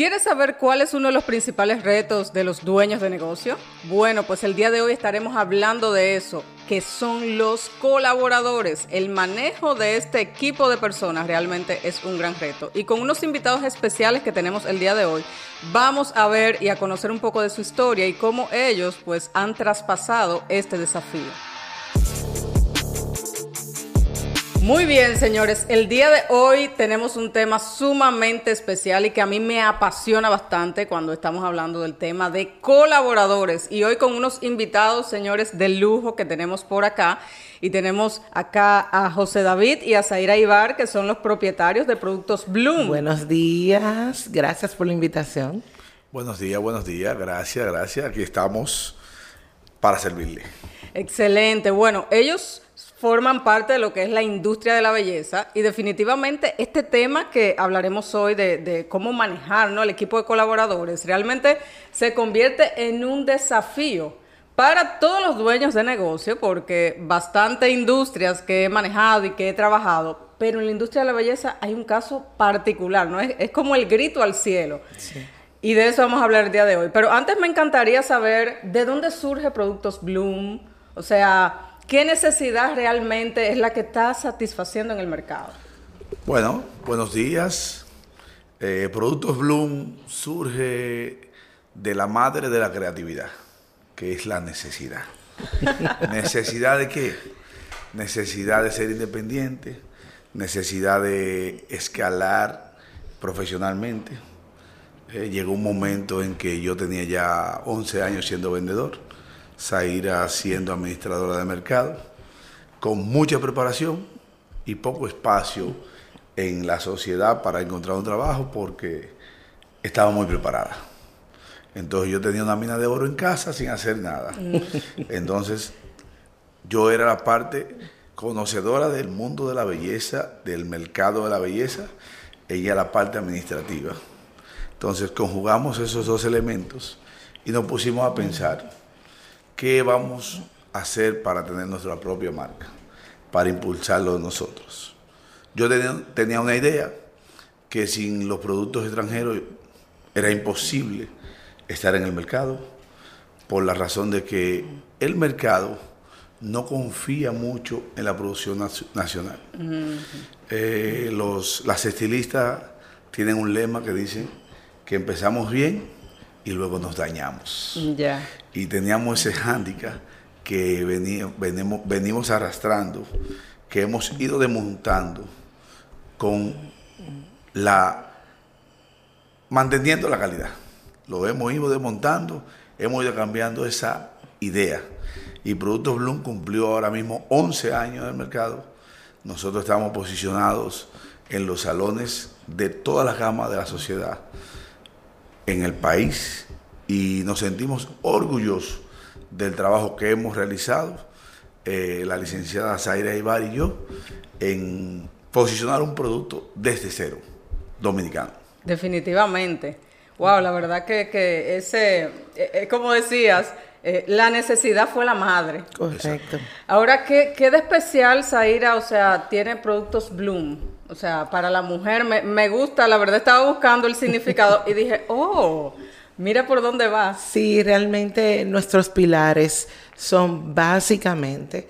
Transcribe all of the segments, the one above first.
¿Quieres saber cuál es uno de los principales retos de los dueños de negocio? Bueno, pues el día de hoy estaremos hablando de eso, que son los colaboradores. El manejo de este equipo de personas realmente es un gran reto. Y con unos invitados especiales que tenemos el día de hoy, vamos a ver y a conocer un poco de su historia y cómo ellos pues han traspasado este desafío. Muy bien, señores. El día de hoy tenemos un tema sumamente especial y que a mí me apasiona bastante cuando estamos hablando del tema de colaboradores. Y hoy con unos invitados, señores, de lujo que tenemos por acá. Y tenemos acá a José David y a Zaira Ibar, que son los propietarios de Productos Bloom. Buenos días. Gracias por la invitación. Buenos días, buenos días. Gracias, gracias. Aquí estamos para servirle. Excelente. Bueno, ellos forman parte de lo que es la industria de la belleza y definitivamente este tema que hablaremos hoy de, cómo manejar ¿no? el equipo de colaboradores realmente se convierte en un desafío para todos los dueños de negocio porque bastante industrias que he manejado y que he trabajado, pero en la industria de la belleza hay un caso particular, ¿no? Es, es como el grito al cielo. Y de eso vamos a hablar el día de hoy. Pero antes me encantaría saber de dónde surge Productos Bloom, o sea, ¿Qué necesidad realmente es la que está satisfaciendo en el mercado? Bueno, buenos días. Eh, Productos Bloom surge de la madre de la creatividad, que es la necesidad. ¿Necesidad de qué? Necesidad de ser independiente, necesidad de escalar profesionalmente. Eh, llegó un momento en que yo tenía ya 11 años siendo vendedor Zaira siendo administradora de mercado, con mucha preparación y poco espacio en la sociedad para encontrar un trabajo porque estaba muy preparada. Entonces yo tenía una mina de oro en casa sin hacer nada. Mm. Entonces yo era la parte conocedora del mundo de la belleza, del mercado de la belleza, ella la parte administrativa. Entonces conjugamos esos dos elementos y nos pusimos a pensar ¿qué vamos a hacer para tener nuestra propia marca? Para impulsarlo nosotros. Yo tenía, una idea que sin los productos extranjeros era imposible estar en el mercado, por la razón de que el mercado no confía mucho en la producción nacional. Eh, los, las estilistas tienen un lema que dice que empezamos bien y luego nos dañamos. Y teníamos ese hándicap que venimos, venimos arrastrando, que hemos ido desmontando con la manteniendo la calidad. Lo hemos ido desmontando, hemos ido cambiando esa idea. Y Productos Bloom cumplió ahora mismo 11 años en el mercado. Nosotros estamos posicionados en los salones de todas las gamas de la sociedad en el país y nos sentimos orgullosos del trabajo que hemos realizado, eh, la licenciada Zaira Ibar y yo, en posicionar un producto desde cero, dominicano. Definitivamente. Wow, la verdad que, que ese, es eh, como decías, la necesidad fue la madre. Correcto. Ahora, ¿qué, ¿qué, de especial, Zaira? O sea, tiene productos Bloom. O sea, para la mujer me, me gusta, la verdad estaba buscando el significado y dije, oh, mira por dónde va. Sí, realmente nuestros pilares son básicamente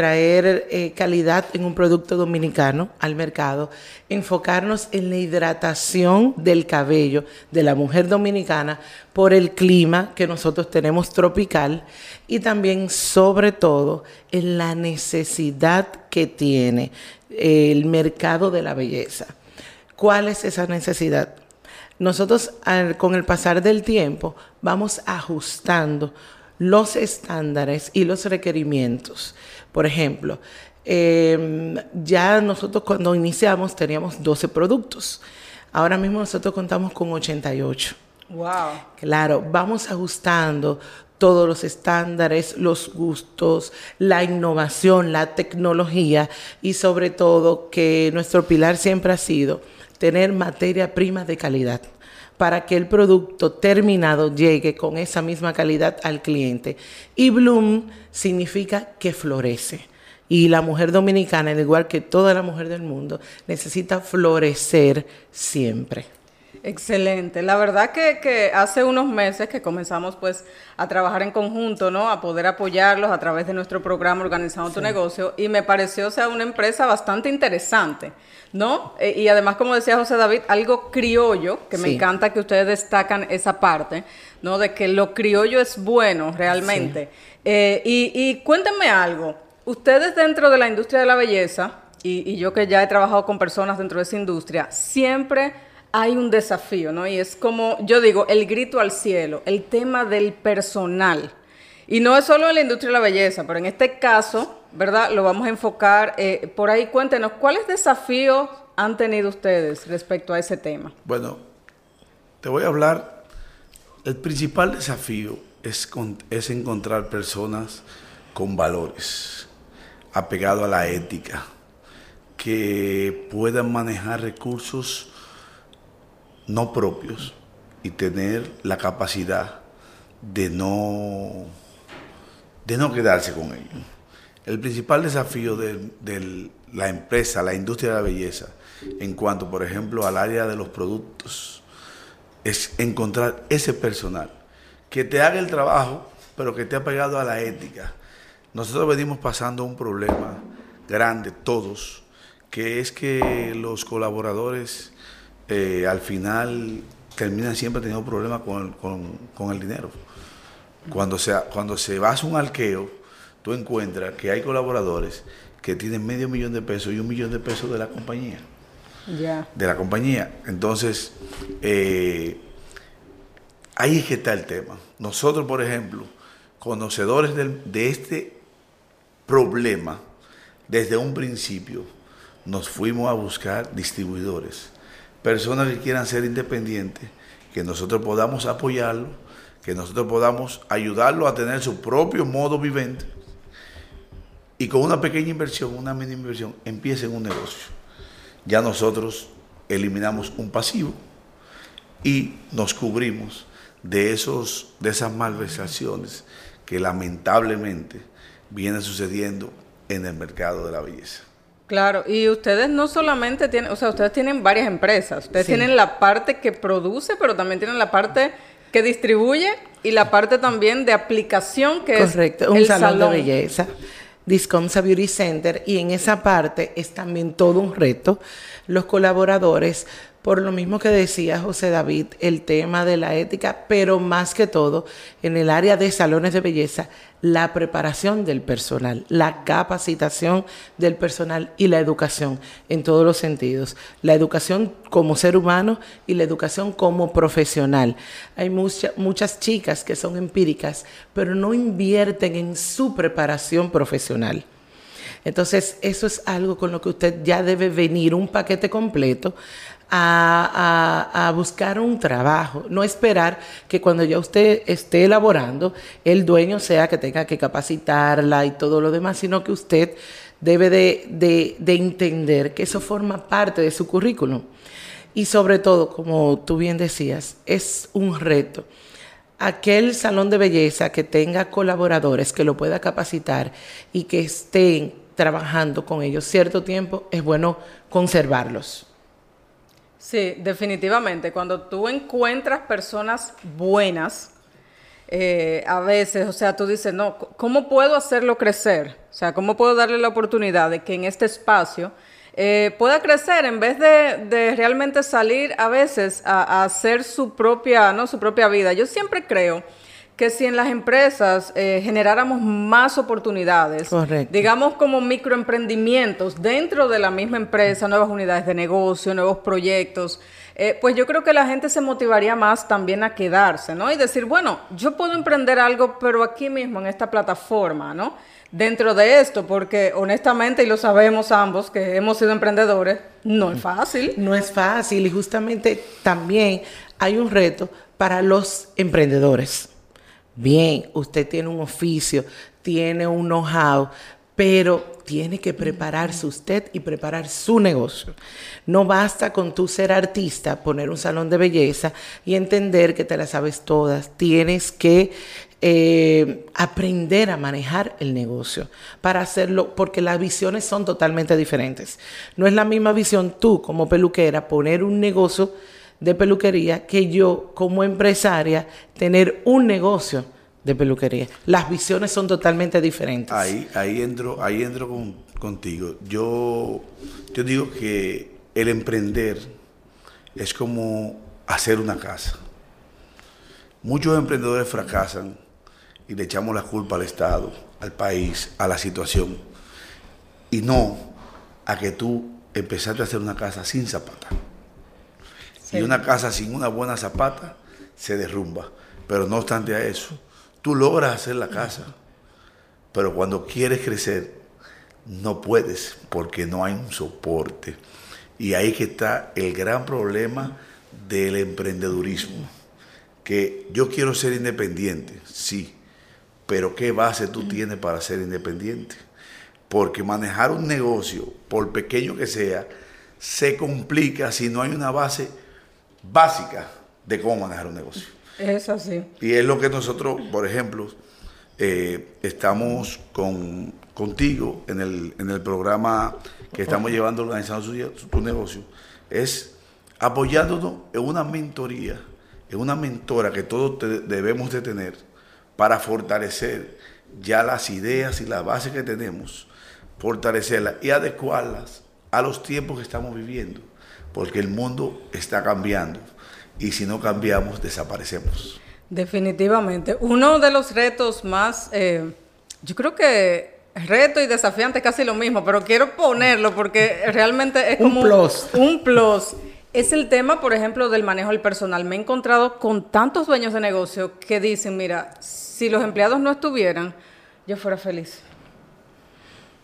traer eh, calidad en un producto dominicano al mercado, enfocarnos en la hidratación del cabello de la mujer dominicana por el clima que nosotros tenemos tropical y también sobre todo en la necesidad que tiene el mercado de la belleza. ¿Cuál es esa necesidad? Nosotros con el pasar del tiempo vamos ajustando los estándares y los requerimientos. Por ejemplo, em, ya nosotros cuando iniciamos teníamos 12 productos. Ahora mismo nosotros contamos con 88. Wow. Claro, vamos ajustando todos los estándares, los gustos, la innovación, la tecnología y sobre todo que nuestro pilar siempre ha sido tener materia prima de calidad para que el producto terminado llegue con esa misma calidad al cliente. Y Bloom significa que florece. Y la mujer dominicana, al igual que toda la mujer del mundo, necesita florecer siempre. Excelente. La verdad que, que, hace unos meses que comenzamos pues a trabajar en conjunto, ¿no? A poder apoyarlos a través de nuestro programa Organizando tu Negocio y me pareció o sea una empresa bastante interesante, ¿no? E, y además, como decía José David, algo criollo, que me encanta que ustedes destacan esa parte, ¿no? De que lo criollo es bueno realmente. Eh, y, y cuéntenme algo, ustedes dentro de la industria de la belleza, y, y yo que ya he trabajado con personas dentro de esa industria, siempre hay un desafío, ¿no? Y es como, yo digo, el grito al cielo, el tema del personal. Y no es solo en la industria de la belleza, pero en este caso, ¿verdad? Lo vamos a enfocar. Eh, por ahí cuéntenos, ¿cuáles desafíos han tenido ustedes respecto a ese tema? Bueno, te voy a hablar, el principal desafío es, es encontrar personas con valores, apegados a la ética, que puedan manejar recursos no propios y tener la capacidad de no, de no quedarse con ellos. El principal desafío de, la empresa, la industria de la belleza, en cuanto, por ejemplo, al área de los productos, es encontrar ese personal que te haga el trabajo, pero que te ha pegado a la ética. Nosotros venimos pasando un problema grande, todos, que es que los colaboradores eh, al final terminan siempre teniendo problemas con, el dinero. Cuando se, cuando se va a un alqueo, tú encuentras que hay colaboradores que tienen medio millón de pesos y un millón de pesos de la compañía. De la compañía. Entonces, eh, ahí es que está el tema. Nosotros, por ejemplo, conocedores de este problema, desde un principio nos fuimos a buscar distribuidores personas que quieran ser independientes, que nosotros podamos apoyarlo, que nosotros podamos ayudarlo a tener su propio modo vivente y con una pequeña inversión, una mínima inversión, empiecen un negocio. Ya nosotros eliminamos un pasivo y nos cubrimos de, esos, de esas malversaciones que lamentablemente vienen sucediendo en el mercado de la belleza. Claro, y ustedes no solamente tienen, o sea, ustedes tienen varias empresas, ustedes tienen la parte que produce, pero también tienen la parte que distribuye y la parte también de aplicación que es Correcto, un salón, de belleza. Discomsa Beauty Center y en esa parte es también todo un reto. Los colaboradores por lo mismo que decía José David, el tema de la ética, pero más que todo, en el área de salones de belleza, la preparación del personal, la capacitación del personal y la educación en todos los sentidos. La educación como ser humano y la educación como profesional. Hay muchas chicas que son empíricas, pero no invierten en su preparación profesional. Entonces, eso es algo con lo que usted ya debe venir, un paquete completo, a, buscar un trabajo, no esperar que cuando ya usted esté elaborando, el dueño sea que tenga que capacitarla y todo lo demás, sino que usted debe de, de entender que eso forma parte de su currículum. Y sobre todo, como tú bien decías, es un reto aquel salón de belleza que tenga colaboradores que lo pueda capacitar y que estén trabajando con ellos cierto tiempo, es bueno conservarlos. Sí, definitivamente. Cuando tú encuentras personas buenas, eh, a veces, o sea, tú dices, no, ¿cómo puedo hacerlo crecer? O sea, ¿cómo puedo darle la oportunidad de que en este espacio eh, pueda crecer en vez de, realmente salir a veces a, a, hacer su propia, ¿no? su propia vida? Yo siempre creo que si en las empresas eh, generáramos más oportunidades, digamos como microemprendimientos dentro de la misma empresa, nuevas unidades de negocio, nuevos proyectos, eh, pues yo creo que la gente se motivaría más también a quedarse, ¿no? Y decir, bueno, yo puedo emprender algo, pero aquí mismo, en esta plataforma, ¿no? Dentro de esto, porque honestamente, y lo sabemos ambos, que hemos sido emprendedores, no es fácil. No es fácil y justamente también hay un reto para los emprendedores Bien, usted tiene un oficio, tiene un know-how, pero tiene que prepararse usted y preparar su negocio. No basta con tú ser artista, poner un salón de belleza y entender que te las sabes todas. Tienes que eh, aprender a manejar el negocio para hacerlo, porque las visiones son totalmente diferentes. No es la misma visión tú como peluquera poner un negocio de peluquería que yo como empresaria tener un negocio de peluquería. Las visiones son totalmente diferentes. Ahí, ahí entro, ahí entro contigo. Yo, yo digo que el emprender es como hacer una casa. Muchos emprendedores fracasan y le echamos la culpa al Estado, al país, a la situación. Y no a que tú empezaste a hacer una casa sin Y una casa sin una buena zapata se derrumba. Pero no obstante a eso, tú logras hacer la casa. Pero cuando quieres crecer, no puedes porque no hay un soporte. Y ahí que está el gran problema del emprendedurismo. Que yo quiero ser independiente, sí, pero ¿qué base tú tienes para ser independiente? Porque manejar un negocio, por pequeño que sea, se complica si no hay una base básica de cómo manejar un negocio. Es así. Y es lo que nosotros, por ejemplo, eh, estamos con, contigo en el, en el programa que estamos llevando organizando su, tu negocio, es apoyándonos en una mentoría, en una mentora que todos debemos de tener para fortalecer ya las ideas y las bases que tenemos, fortalecerlas y adecuarlas a los tiempos que estamos viviendo porque el mundo está cambiando y si no cambiamos desaparecemos. Definitivamente. Uno de los retos más, eh, yo creo que reto y desafiante es casi lo mismo, pero quiero ponerlo porque realmente es como un plus. Un, plus. Es el tema, por ejemplo, del manejo del personal. Me he encontrado con tantos dueños de negocio que dicen, mira, si los empleados no estuvieran, yo fuera feliz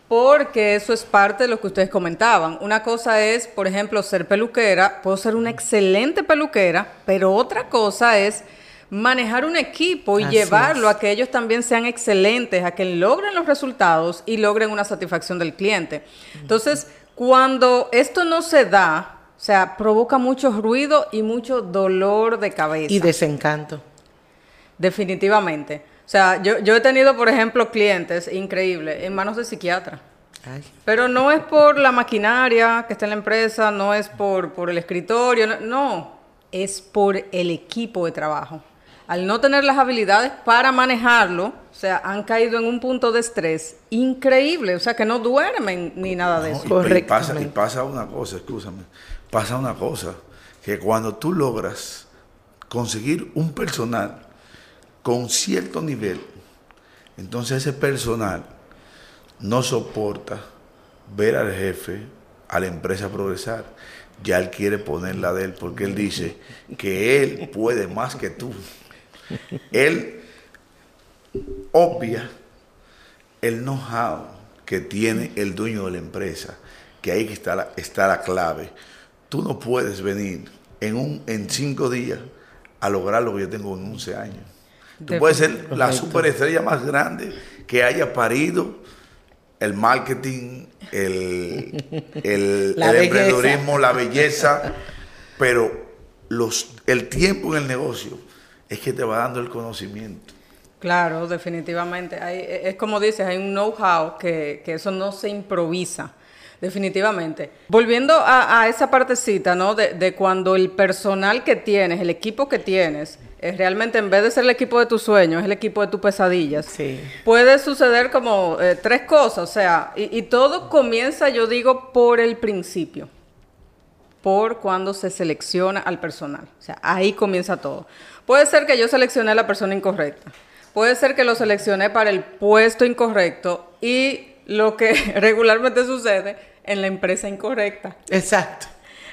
porque eso es parte de lo que ustedes comentaban. Una cosa es, por ejemplo, ser peluquera, puedo ser una excelente peluquera, pero otra cosa es manejar un equipo y llevarlo a que ellos también sean excelentes, a que logren los resultados y logren una satisfacción del cliente. Entonces, cuando esto no se da, o sea, provoca mucho ruido y mucho dolor de cabeza. Y desencanto. Definitivamente. O sea, yo, yo he tenido, por ejemplo, clientes increíbles en manos de psiquiatra. Pero no es por la maquinaria que está en la empresa, no es por, por el escritorio, no, es por el equipo de trabajo. Al no tener las habilidades para manejarlo, o sea, han caído en un punto de estrés increíble, o sea, que no duermen ni nada de eso. Y, pasa, y pasa una cosa, escúchame, pasa una cosa, que cuando tú logras conseguir un personal con cierto nivel, entonces ese personal no soporta ver al jefe, a la empresa progresar. Ya él quiere ponerla de él porque él dice que él puede más que tú. Él obvia el know-how que tiene el dueño de la empresa, que ahí está la, está la clave. Tú no puedes venir en, un, en cinco días a lograr lo que yo tengo en 11 años. Tú puedes ser la superestrella más grande que haya parido el marketing, el, el, emprendedurismo, la belleza, pero los, el tiempo en el negocio es que te va dando el conocimiento. Claro, definitivamente. Hay, es como dices, hay un know-how que, que, eso no se improvisa. Definitivamente. Volviendo a, a esa partecita, ¿no? De, de, cuando el personal que tienes, el equipo que tienes, es realmente en vez de ser el equipo de tus sueños, es el equipo de tus pesadillas. Sí. Puede suceder como eh, tres cosas, o sea, y, y, todo comienza, yo digo, por el principio, por cuando se selecciona al personal. O sea, ahí comienza todo. Puede ser que yo seleccioné a la persona incorrecta, puede ser que lo seleccioné para el puesto incorrecto y lo que regularmente sucede en la empresa incorrecta. Exacto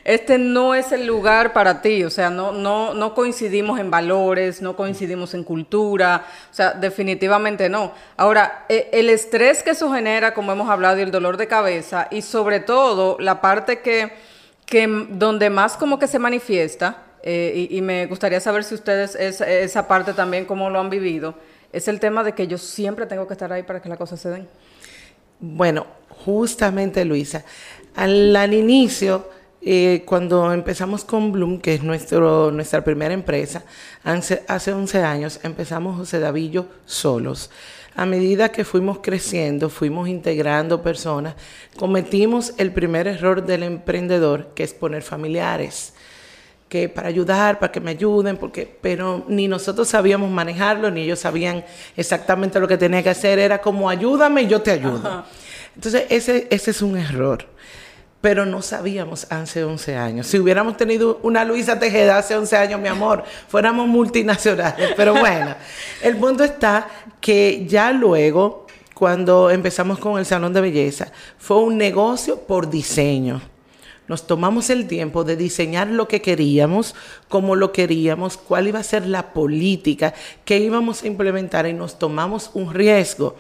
este no es el lugar para ti, o sea, no, no, no coincidimos en valores, no coincidimos en cultura, o sea, definitivamente no. Ahora, e, el estrés que eso genera, como hemos hablado, y el dolor de cabeza, y sobre todo la parte que, que donde más como que se manifiesta, eh, y, me gustaría saber si ustedes esa parte también, cómo lo han vivido, es el tema de que yo siempre tengo que estar ahí para que las cosas se den. Bueno, justamente Luisa, al inicio eh, cuando empezamos con Bloom, que es nuestro, nuestra primera empresa, hace, hace 11 años, empezamos José Davillo solos. A medida que fuimos creciendo, fuimos integrando personas, cometimos el primer error del emprendedor, que es poner familiares que para ayudar, para que me ayuden, porque, pero ni nosotros sabíamos manejarlo, ni ellos sabían exactamente lo que tenía que hacer. Era como ayúdame y yo te ayudo. Entonces, ese, ese es un error pero no sabíamos hace 11 años. Si hubiéramos tenido una Luisa Tejeda hace 11 años, mi amor, fuéramos multinacionales. Pero bueno, el punto está que ya luego, cuando empezamos con el Salón de Belleza, fue un negocio por diseño. Nos tomamos el tiempo de diseñar lo que queríamos, cómo lo queríamos, cuál iba a ser la política que íbamos a implementar y nos tomamos un riesgo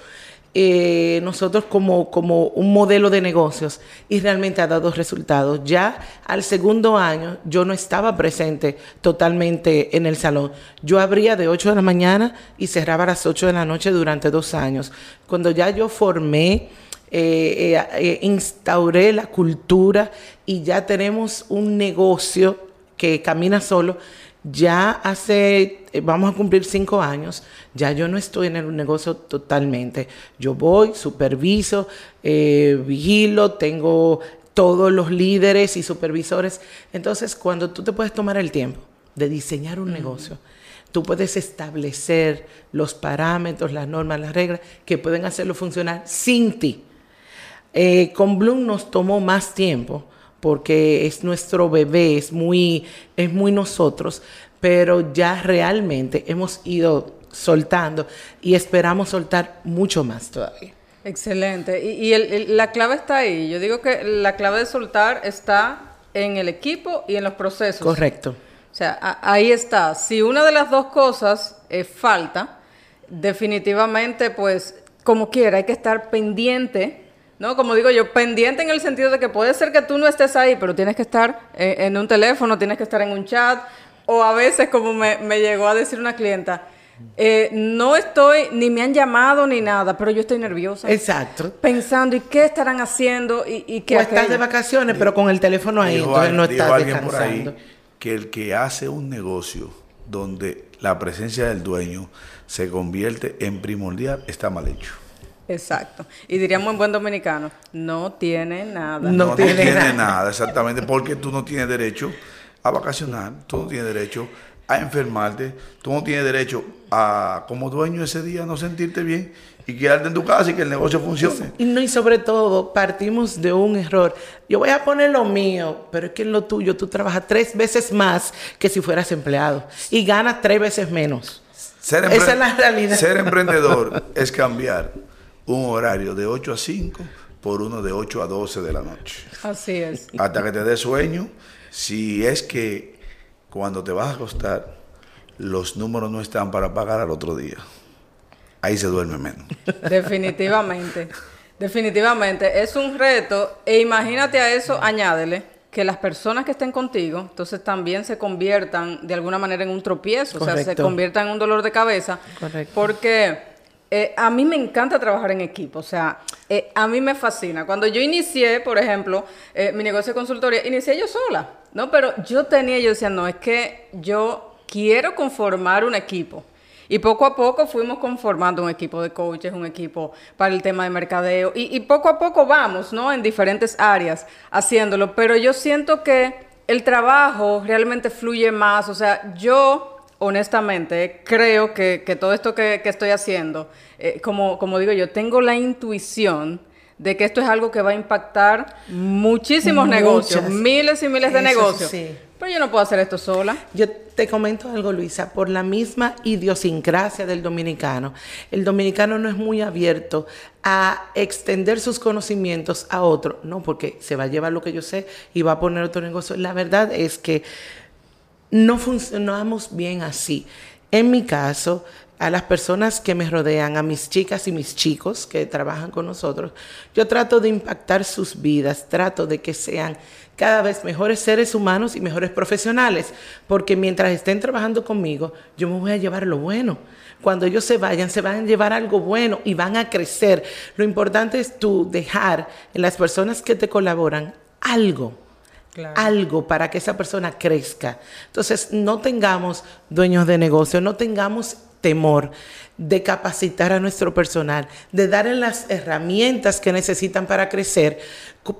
eh, nosotros como, como un modelo de negocios y realmente ha dado resultados. Ya al segundo año yo no estaba presente totalmente en el salón. Yo abría de 8 de la mañana y cerraba a las 8 de la noche durante dos años. Cuando ya yo formé, eh, eh, instauré la cultura y ya tenemos un negocio que camina solo, ya hace, eh, vamos a cumplir cinco años, ya yo no estoy en el negocio totalmente. Yo voy, superviso, eh, vigilo, tengo todos los líderes y supervisores. Entonces, cuando tú te puedes tomar el tiempo de diseñar un negocio, tú puedes establecer los parámetros, las normas, las reglas que pueden hacerlo funcionar sin ti. Eh, con Bloom nos tomó más tiempo porque es nuestro bebé, es muy, es muy nosotros, pero ya realmente hemos ido soltando y esperamos soltar mucho más todavía. Excelente. Y, la clave está ahí. Yo digo que la clave de soltar está en el equipo y en los procesos. Correcto. O sea, ahí está. Si una de las dos cosas eh, falta, definitivamente, pues, como quiera, hay que estar pendiente ¿no? Como digo yo, pendiente en el sentido de que puede ser que tú no estés ahí, pero tienes que estar eh, en un teléfono, tienes que estar en un chat, o a veces, como me, llegó a decir una clienta, eh, no estoy, ni me han llamado ni nada, pero yo estoy nerviosa. Exacto. Pensando, ¿y qué estarán haciendo? ¿Y, y qué o estás de vacaciones, pero con el teléfono ahí, entonces no estás descansando. que el que hace un negocio donde la presencia del dueño se convierte en primordial está mal hecho. Exacto. Y diríamos en buen dominicano, no tiene nada. No, tiene, nada. exactamente, porque tú no tienes derecho a vacacionar, tú no tienes derecho a enfermarte, tú no tienes derecho a, como dueño ese día, no sentirte bien y quedarte en tu casa y que el negocio funcione. Y, no, y sobre todo, partimos de un error. Yo voy a poner lo mío, pero es que en lo tuyo tú trabajas tres veces más que si fueras empleado y ganas tres veces menos. Ser Esa es la realidad. Ser emprendedor es cambiar un horario de 8 a 5 por uno de 8 a 12 de la noche. Así es. Hasta que te dé sueño. Si es que cuando te vas a acostar, los números no están para pagar al otro día. Ahí se duerme menos. Definitivamente. Definitivamente. Es un reto. E imagínate a eso, añádele que las personas que estén contigo, entonces también se conviertan de alguna manera en un tropiezo, o sea, se conviertan en un dolor de cabeza. Correcto. Porque eh, a mí me encanta trabajar en equipo, o sea, eh, a mí me fascina. Cuando yo inicié, por ejemplo, eh, mi negocio de consultoría, inicié yo sola, ¿no? Pero yo tenía, yo decía, no, es que yo quiero conformar un equipo. Y poco a poco fuimos conformando un equipo de coaches, un equipo para el tema de mercadeo. Y, y poco a poco vamos, ¿no? En diferentes áreas haciéndolo. Pero yo siento que el trabajo realmente fluye más. O sea, yo honestamente, creo que, todo esto que, estoy haciendo, eh, como, como digo yo, tengo la intuición de que esto es algo que va a impactar muchísimos negocios, miles y miles de negocios. Pero yo no puedo hacer esto sola. Yo te comento algo, Luisa, por la misma idiosincrasia del dominicano. El dominicano no es muy abierto a extender sus conocimientos a otro, no, porque se va a llevar lo que yo sé y va a poner otro negocio. La verdad es que no funcionamos bien así. En mi caso, a las personas que me rodean, a mis chicas y mis chicos que trabajan con nosotros, yo trato de impactar sus vidas, trato de que sean cada vez mejores seres humanos y mejores profesionales, porque mientras estén trabajando conmigo, yo me voy a llevar lo bueno. Cuando ellos se vayan, se van a llevar algo bueno y van a crecer. Lo importante es tú dejar en las personas que te colaboran algo algo para que esa persona crezca. Entonces, no tengamos dueños de negocio, no tengamos temor de capacitar a nuestro personal, de darle las herramientas que necesitan para crecer,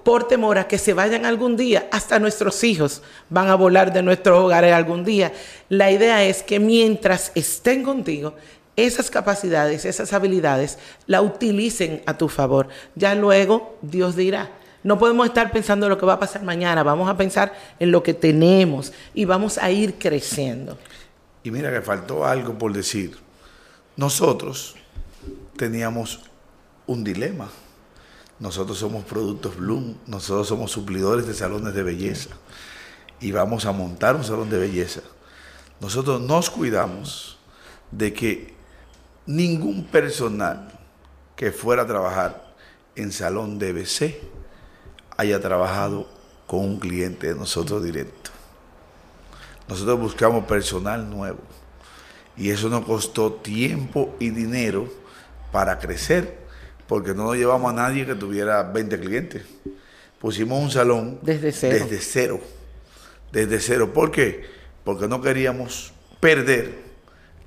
por temor a que se vayan algún día, hasta nuestros hijos van a volar de nuestros hogares algún día. La idea es que mientras estén contigo, esas capacidades, esas habilidades, la utilicen a tu favor. Ya luego Dios dirá. No podemos estar pensando en lo que va a pasar mañana, vamos a pensar en lo que tenemos y vamos a ir creciendo. Y mira que faltó algo por decir. Nosotros teníamos un dilema. Nosotros somos productos Bloom, nosotros somos suplidores de salones de belleza y vamos a montar un salón de belleza. Nosotros nos cuidamos de que ningún personal que fuera a trabajar en salón de BC haya trabajado con un cliente de nosotros directo. Nosotros buscamos personal nuevo y eso nos costó tiempo y dinero para crecer porque no nos llevamos a nadie que tuviera 20 clientes. Pusimos un salón desde cero. Desde cero. Desde cero. ¿Por qué? Porque no queríamos perder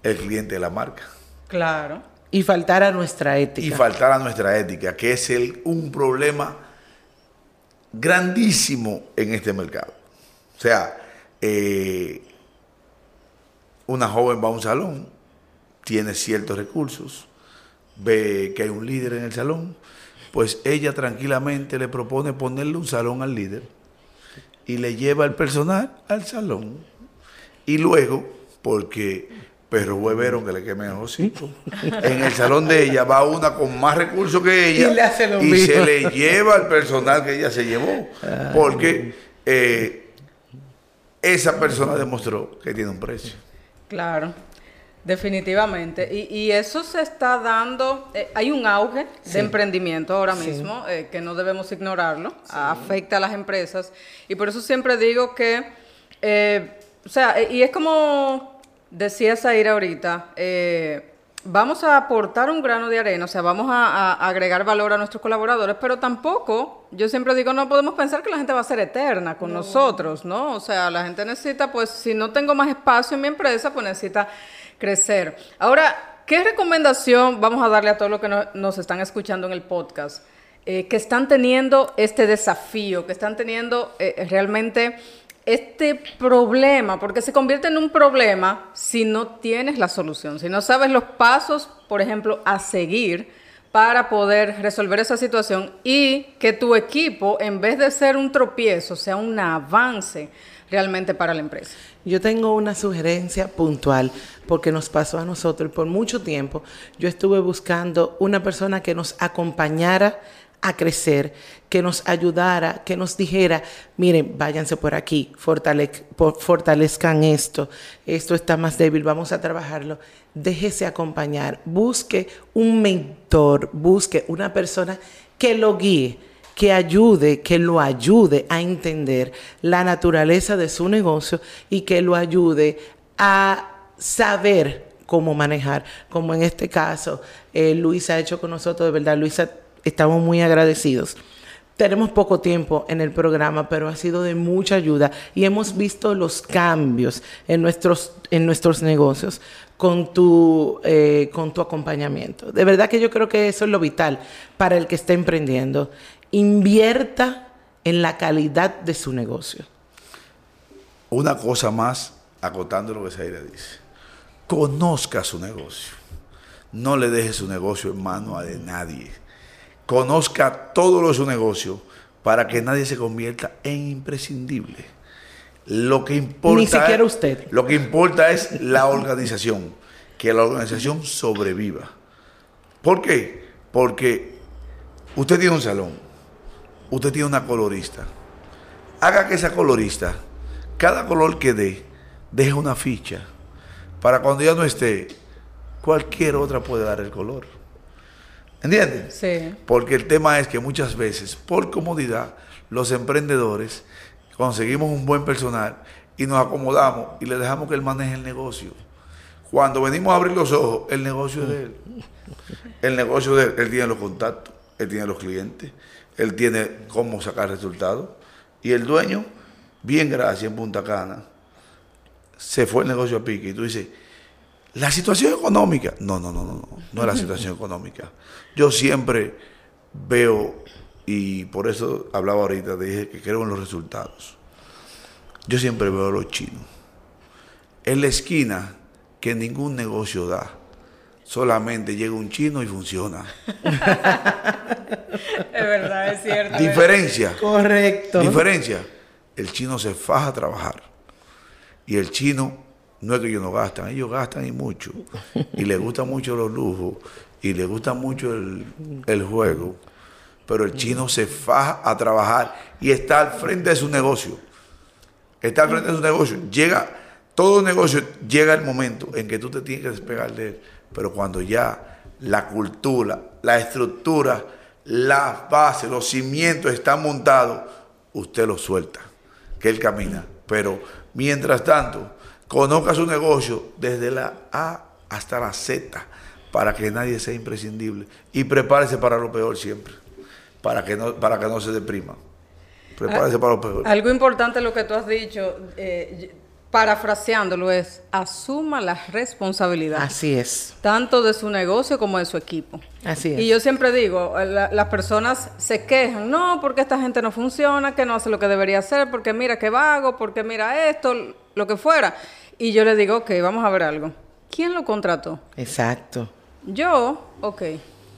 el cliente de la marca. Claro. Y faltar a nuestra ética. Y faltar a nuestra ética, que es el, un problema grandísimo en este mercado. O sea, eh, una joven va a un salón, tiene ciertos recursos, ve que hay un líder en el salón, pues ella tranquilamente le propone ponerle un salón al líder y le lleva el personal al salón. Y luego, porque pero hueveron que le quemen el hocico. En el salón de ella va una con más recursos que ella y, se le lleva al personal que ella se llevó. Porque eh, esa persona demostró que tiene un precio. Claro. Definitivamente. Y, eso se está dando, eh, hay un auge de emprendimiento ahora mismo, eh, que no debemos ignorarlo, afecta a las empresas. Y por eso siempre digo que, o sea, y es como Decía Zaira ahorita, eh, vamos a aportar un grano de arena, o sea, vamos a, agregar valor a nuestros colaboradores, pero tampoco, yo siempre digo, no podemos pensar que la gente va a ser eterna con nosotros, ¿no? O sea, la gente necesita, pues, si no tengo más espacio en mi empresa, pues necesita crecer. Ahora, ¿qué recomendación vamos a darle a todos los que nos están escuchando en el podcast? Eh, que están teniendo este desafío, que están teniendo eh, realmente este problema, porque se convierte en un problema si no tienes la solución, si no sabes los pasos, por ejemplo, a seguir para poder resolver esa situación y que tu equipo, en vez de ser un tropiezo, sea un avance realmente para la empresa. Yo tengo una sugerencia puntual porque nos pasó a nosotros por mucho tiempo. Yo estuve buscando una persona que nos acompañara a crecer, que nos ayudara, que nos dijera, miren, váyanse por aquí, fortalezcan esto, esto está más débil, vamos a trabajarlo. Déjese acompañar, busque un mentor, busque una persona que lo guíe, que ayude, que lo ayude a entender la naturaleza de su negocio y que lo ayude a saber cómo manejar, como en este caso eh, Luisa ha hecho con nosotros, de verdad, Luisa estamos muy agradecidos. Tenemos poco tiempo en el programa, pero ha sido de mucha ayuda y hemos visto los cambios en nuestros, en nuestros negocios con tu, eh, con tu acompañamiento. De verdad que yo creo que eso es lo vital para el que está emprendiendo. Invierta en la calidad de su negocio. Una cosa más, acotando lo que Zaira dice. Conozca su negocio. No le deje su negocio en mano a de nadie conozca todo lo de su negocio para que nadie se convierta en imprescindible. Lo que importa, Ni siquiera usted. Lo que importa es la organización, que la organización sobreviva. ¿Por qué? Porque usted tiene un salón, usted tiene una colorista. Haga que esa colorista, cada color que dé, deje una ficha para cuando ya no esté, cualquier otra puede dar el color. ¿Entiendes? Sí. Porque el tema es que muchas veces, por comodidad, los emprendedores conseguimos un buen personal y nos acomodamos y le dejamos que él maneje el negocio. Cuando venimos a abrir los ojos, el negocio es de él. El negocio de él, él tiene los contactos, él tiene los clientes, él tiene cómo sacar resultados. Y el dueño, bien gracias en Punta Cana, se fue el negocio a pique. Y tú dices, La situación económica. No, no, no, no, no. No es la situación económica. Yo siempre veo, y por eso hablaba ahorita, dije que creo en los resultados. Yo siempre veo a los chinos. En la esquina que ningún negocio da. Solamente llega un chino y funciona. es verdad, es cierto. Diferencia. Correcto. Diferencia. El chino se faja a trabajar. Y el chino, no es que ellos no gastan, ellos gastan y mucho. Y les gustan mucho los lujos. Y les gusta mucho el, el juego. Pero el chino se faja a trabajar y está al frente de su negocio. Está al frente de su negocio. Llega, todo negocio llega el momento en que tú te tienes que despegar de él. Pero cuando ya la cultura, la estructura, la base, los cimientos están montados, usted lo suelta, que él camina. Pero mientras tanto, conozca su negocio desde la A hasta la Z para que nadie sea imprescindible y prepárese para lo peor siempre, para que no, para que no se deprima. Prepárese para lo peor. Algo importante lo que tú has dicho, eh, parafraseándolo, es asuma la responsabilidad. Así es. Tanto de su negocio como de su equipo. Así es. Y yo siempre digo, la- las personas se quejan, no, porque esta gente no funciona, que no hace lo que debería hacer, porque mira qué vago, porque mira esto, lo que fuera. Y yo le digo, ok, vamos a ver algo. ¿Quién lo contrató? Exacto. Yo, ok.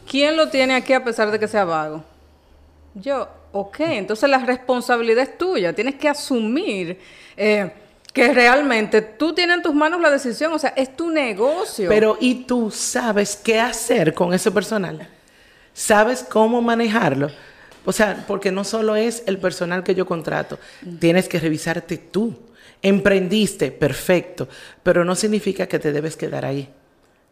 ¿Quién lo tiene aquí a pesar de que sea vago? Yo, ok. Entonces la responsabilidad es tuya. Tienes que asumir eh, que realmente tú tienes en tus manos la decisión. O sea, es tu negocio. Pero ¿y tú sabes qué hacer con ese personal? ¿Sabes cómo manejarlo? O sea, porque no solo es el personal que yo contrato, tienes que revisarte tú. Emprendiste, perfecto, pero no significa que te debes quedar ahí.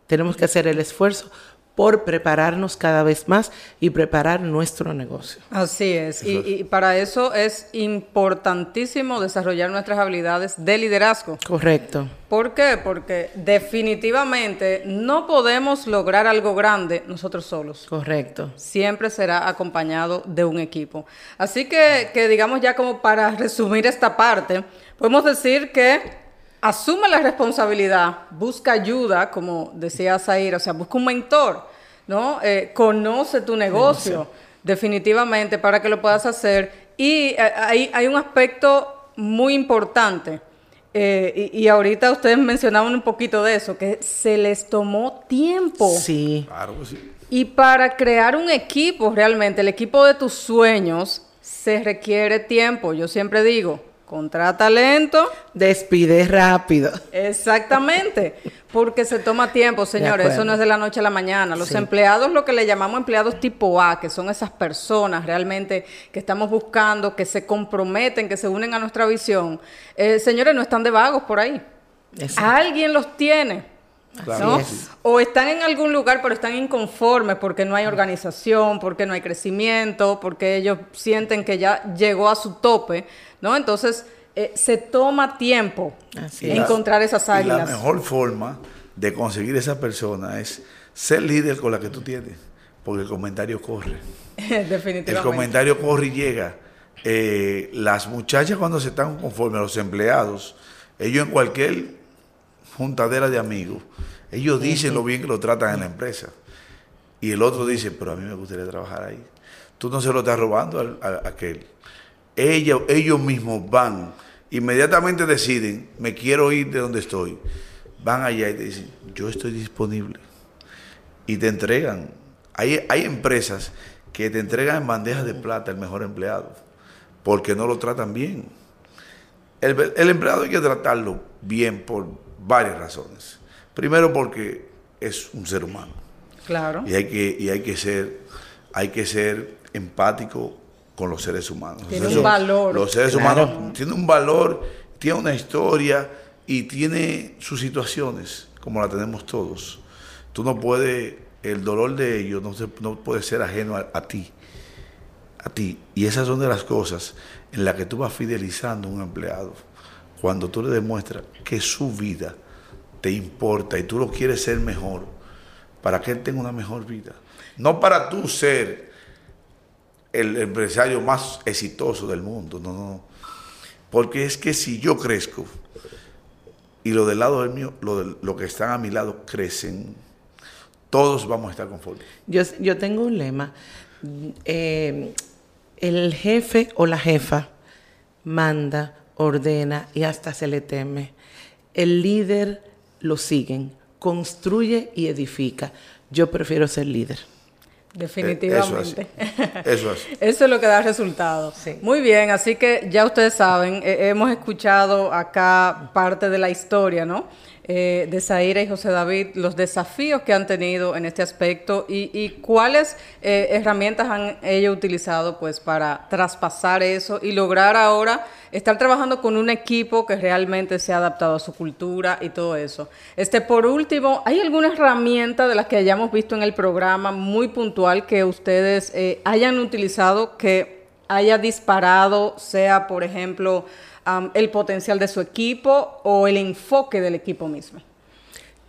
Tenemos que hacer el esfuerzo por prepararnos cada vez más y preparar nuestro negocio. Así es. Y, y para eso es importantísimo desarrollar nuestras habilidades de liderazgo. Correcto. ¿Por qué? Porque definitivamente no podemos lograr algo grande nosotros solos. Correcto. siempre será acompañado de un equipo. Así que, que digamos ya como para resumir esta parte, podemos decir que asume la responsabilidad, busca ayuda, como decía Zair, o sea, busca un mentor, ¿no? Eh, conoce tu negocio, definitivamente, para que lo puedas hacer. Y eh, hay, hay un aspecto muy importante. eh, y, y ahorita ustedes mencionaban un poquito de eso, que se les tomó tiempo. Sí. Claro que sí. Y para crear un equipo, realmente, el equipo de tus sueños, se requiere tiempo. Yo siempre digo, contrata lento. Despide rápido. Exactamente, porque se toma tiempo, señores. Eso no es de la noche a la mañana. Los Sí. empleados, lo que le llamamos empleados tipo A, que son esas personas realmente que estamos buscando, que se comprometen, que se unen a nuestra visión. Eh, señores, no están de vagos por ahí. Exacto. Alguien los tiene. Claro ¿no? O están en algún lugar pero están inconformes porque no hay organización, porque no hay crecimiento, porque ellos sienten que ya llegó a su tope, ¿no? Entonces eh, se toma tiempo Así encontrar esas Y la águilas. mejor forma de conseguir esa persona es ser líder con la que tú tienes, porque el comentario corre. Definitivamente. El comentario corre y llega. Eh, las muchachas cuando se están conformes, los empleados, ellos en cualquier juntadera de amigos, ellos dicen lo bien que lo tratan en la empresa. Y el otro dice, pero a mí me gustaría trabajar ahí. Tú no se lo estás robando a, a aquel. Ellos, ellos mismos van, inmediatamente deciden, me quiero ir de donde estoy. Van allá y te dicen, yo estoy disponible. Y te entregan. Hay, hay empresas que te entregan en bandejas de plata el mejor empleado, porque no lo tratan bien. El, el empleado hay que tratarlo bien por varias razones. Primero porque es un ser humano Claro. y hay que, y hay que ser, hay que ser empático con los seres humanos. Tiene un valor. Los seres Claro. humanos tienen un valor, tiene una historia y tiene sus situaciones, como la tenemos todos. Tú no puedes, el dolor de ellos no, se- no puede ser ajeno a, a ti. A ti. Y esas son de las cosas en las que tú vas fidelizando a un empleado. Cuando tú le demuestras que su vida te importa y tú lo quieres ser mejor, para que él tenga una mejor vida. No para tú ser el empresario más exitoso del mundo, no, no. Porque es que si yo crezco, y lo del lado del mío, lo, lo que están a mi lado crecen, todos vamos a estar conformes. Yo, yo tengo un lema. Eh, el jefe o la jefa manda, ordena y hasta se le teme. El líder lo siguen, construye y edifica. Yo prefiero ser líder. Definitivamente. Eso es. Eso es lo que da resultado. Muy bien, así que ya ustedes saben, eh, hemos escuchado acá parte de la historia, ¿no? Eh, de Zaira y José David, los desafíos que han tenido en este aspecto y, cuáles eh, herramientas han ellos utilizado pues para traspasar eso y lograr ahora estar trabajando con un equipo que realmente se ha adaptado a su cultura y todo eso. Este, por último, ¿hay alguna herramienta de las que hayamos visto en el programa muy puntual que ustedes eh, hayan utilizado que haya disparado, sea por ejemplo, el potencial de su equipo o el enfoque del equipo mismo?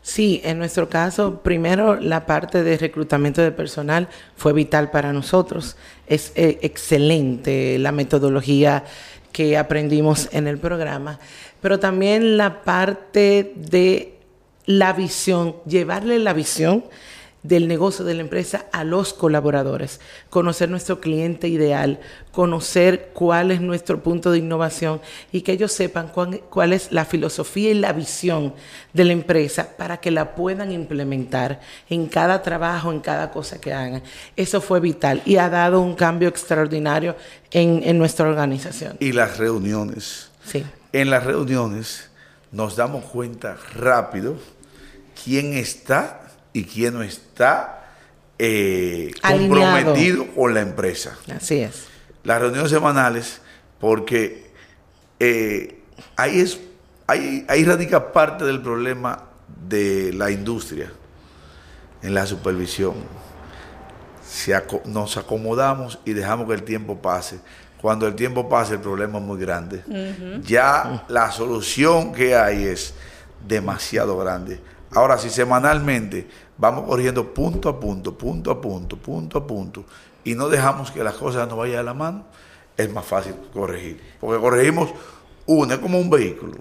Sí, en nuestro caso, primero la parte de reclutamiento de personal fue vital para nosotros. Es eh, excelente la metodología que aprendimos en el programa, pero también la parte de la visión, llevarle la visión del negocio de la empresa a los colaboradores, conocer nuestro cliente ideal, conocer cuál es nuestro punto de innovación y que ellos sepan cuál, es la filosofía y la visión de la empresa para que la puedan implementar en cada trabajo, en cada cosa que hagan. Eso fue vital y ha dado un cambio extraordinario en, en nuestra organización. Y las reuniones. Sí. En las reuniones nos damos cuenta rápido quién está y quién no está eh, comprometido con la empresa. Así es. Las reuniones semanales, porque eh, ahí, es, ahí, ahí radica parte del problema de la industria en la supervisión. Si nos acomodamos y dejamos que el tiempo pase. Cuando el tiempo pase, el problema es muy grande. Ya la solución que hay es demasiado grande. Ahora, si semanalmente vamos corrigiendo punto a punto, punto a punto, punto a punto, y no dejamos que las cosas no vayan a la mano, es más fácil corregir. Porque corregimos una, es como un vehículo.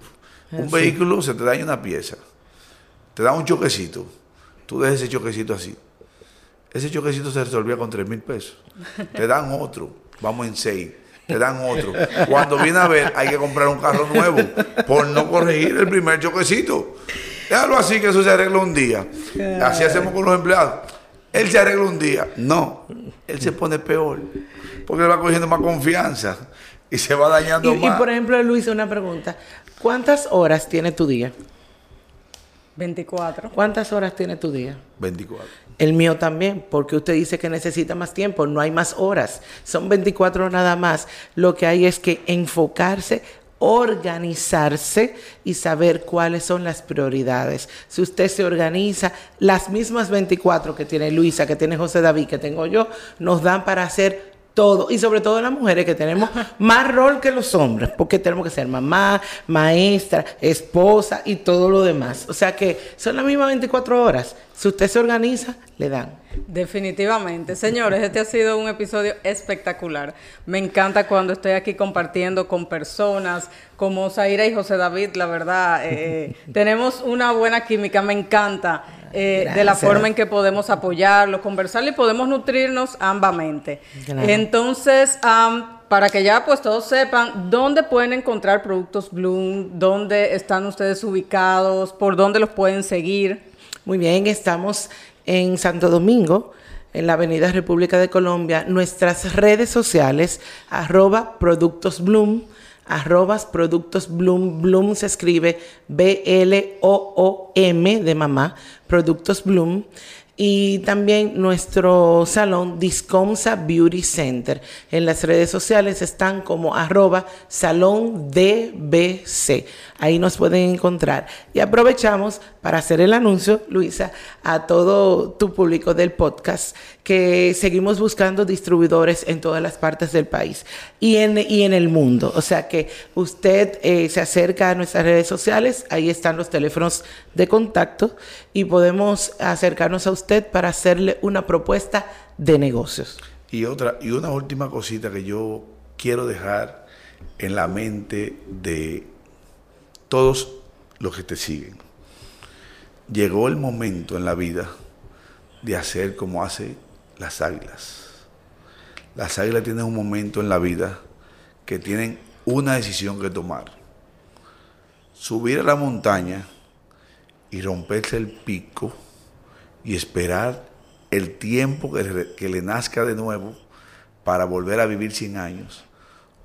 Un vehículo se te daña una pieza, te da un choquecito, tú dejas ese choquecito así. Ese choquecito se resolvía con 3 mil pesos. Te dan otro, vamos en 6 te dan otro. Cuando viene a ver, hay que comprar un carro nuevo por no corregir el primer choquecito. Déjalo así que eso se arregla un día. Así hacemos con los empleados. Él se arregla un día. No, él se pone peor. Porque él va cogiendo más confianza y se va dañando más. Y por ejemplo, Luis, una pregunta. ¿Cuántas horas tiene tu día? 24. ¿Cuántas horas tiene tu día? 24. El mío también, porque usted dice que necesita más tiempo, no hay más horas, son 24 nada más. Lo que hay es que enfocarse organizarse y saber cuáles son las prioridades. Si usted se organiza, las mismas 24 que tiene Luisa, que tiene José David, que tengo yo, nos dan para hacer todo, y sobre todo las mujeres que tenemos más rol que los hombres, porque tenemos que ser mamá, maestra, esposa y todo lo demás. O sea que son las mismas 24 horas. Si usted se organiza, le dan. Definitivamente. Señores, este ha sido un episodio espectacular. Me encanta cuando estoy aquí compartiendo con personas como Zaira y José David, la verdad. Eh, tenemos una buena química, me encanta. Eh, de la forma en que podemos apoyarlo, conversarlo y podemos nutrirnos ambamente. Entonces, para que ya pues todos sepan dónde pueden encontrar productos Bloom, dónde están ustedes ubicados, por dónde los pueden seguir. Muy bien, estamos en Santo Domingo, en la Avenida República de Colombia. Nuestras redes sociales, arroba Productos Bloom, arrobas Productos Bloom, Bloom se escribe B-L-O-O-M de mamá, Productos Bloom y también nuestro salón Discomsa Beauty Center. En las redes sociales están como arroba salón DBC. Ahí nos pueden encontrar. Y aprovechamos para hacer el anuncio, Luisa, a todo tu público del podcast, que seguimos buscando distribuidores en todas las partes del país y en, y en el mundo. O sea que usted eh, se acerca a nuestras redes sociales, ahí están los teléfonos de contacto y podemos acercarnos a usted para hacerle una propuesta de negocios. Y otra, y una última cosita que yo quiero dejar en la mente de todos los que te siguen. Llegó el momento en la vida de hacer como hace las águilas. Las águilas tienen un momento en la vida que tienen una decisión que tomar. Subir a la montaña y romperse el pico y esperar el tiempo que, que le nazca de nuevo para volver a vivir 100 años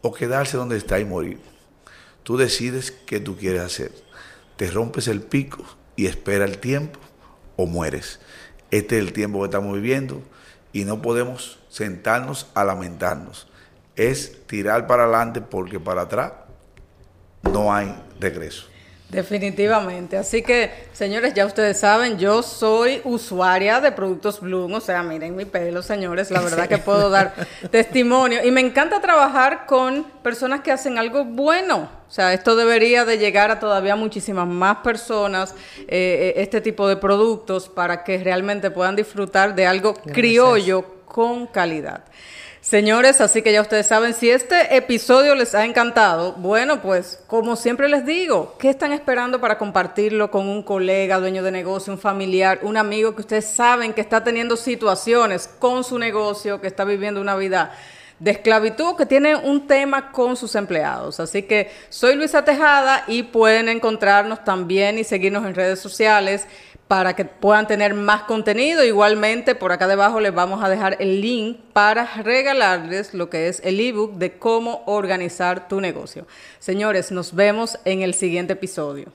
o quedarse donde está y morir. Tú decides qué tú quieres hacer. Te rompes el pico y espera el tiempo o mueres. Este es el tiempo que estamos viviendo y no podemos sentarnos a lamentarnos. Es tirar para adelante porque para atrás no hay regreso. Definitivamente. Así que, señores, ya ustedes saben, yo soy usuaria de productos Bloom. O sea, miren mi pelo, señores. La verdad que puedo dar testimonio. Y me encanta trabajar con personas que hacen algo bueno. O sea, esto debería de llegar a todavía muchísimas más personas, eh, este tipo de productos, para que realmente puedan disfrutar de algo criollo con calidad. Señores, así que ya ustedes saben, si este episodio les ha encantado, bueno, pues como siempre les digo, ¿qué están esperando para compartirlo con un colega, dueño de negocio, un familiar, un amigo que ustedes saben que está teniendo situaciones con su negocio, que está viviendo una vida de esclavitud, que tiene un tema con sus empleados? Así que soy Luisa Tejada y pueden encontrarnos también y seguirnos en redes sociales para que puedan tener más contenido. Igualmente, por acá debajo les vamos a dejar el link para regalarles lo que es el ebook de cómo organizar tu negocio. Señores, nos vemos en el siguiente episodio.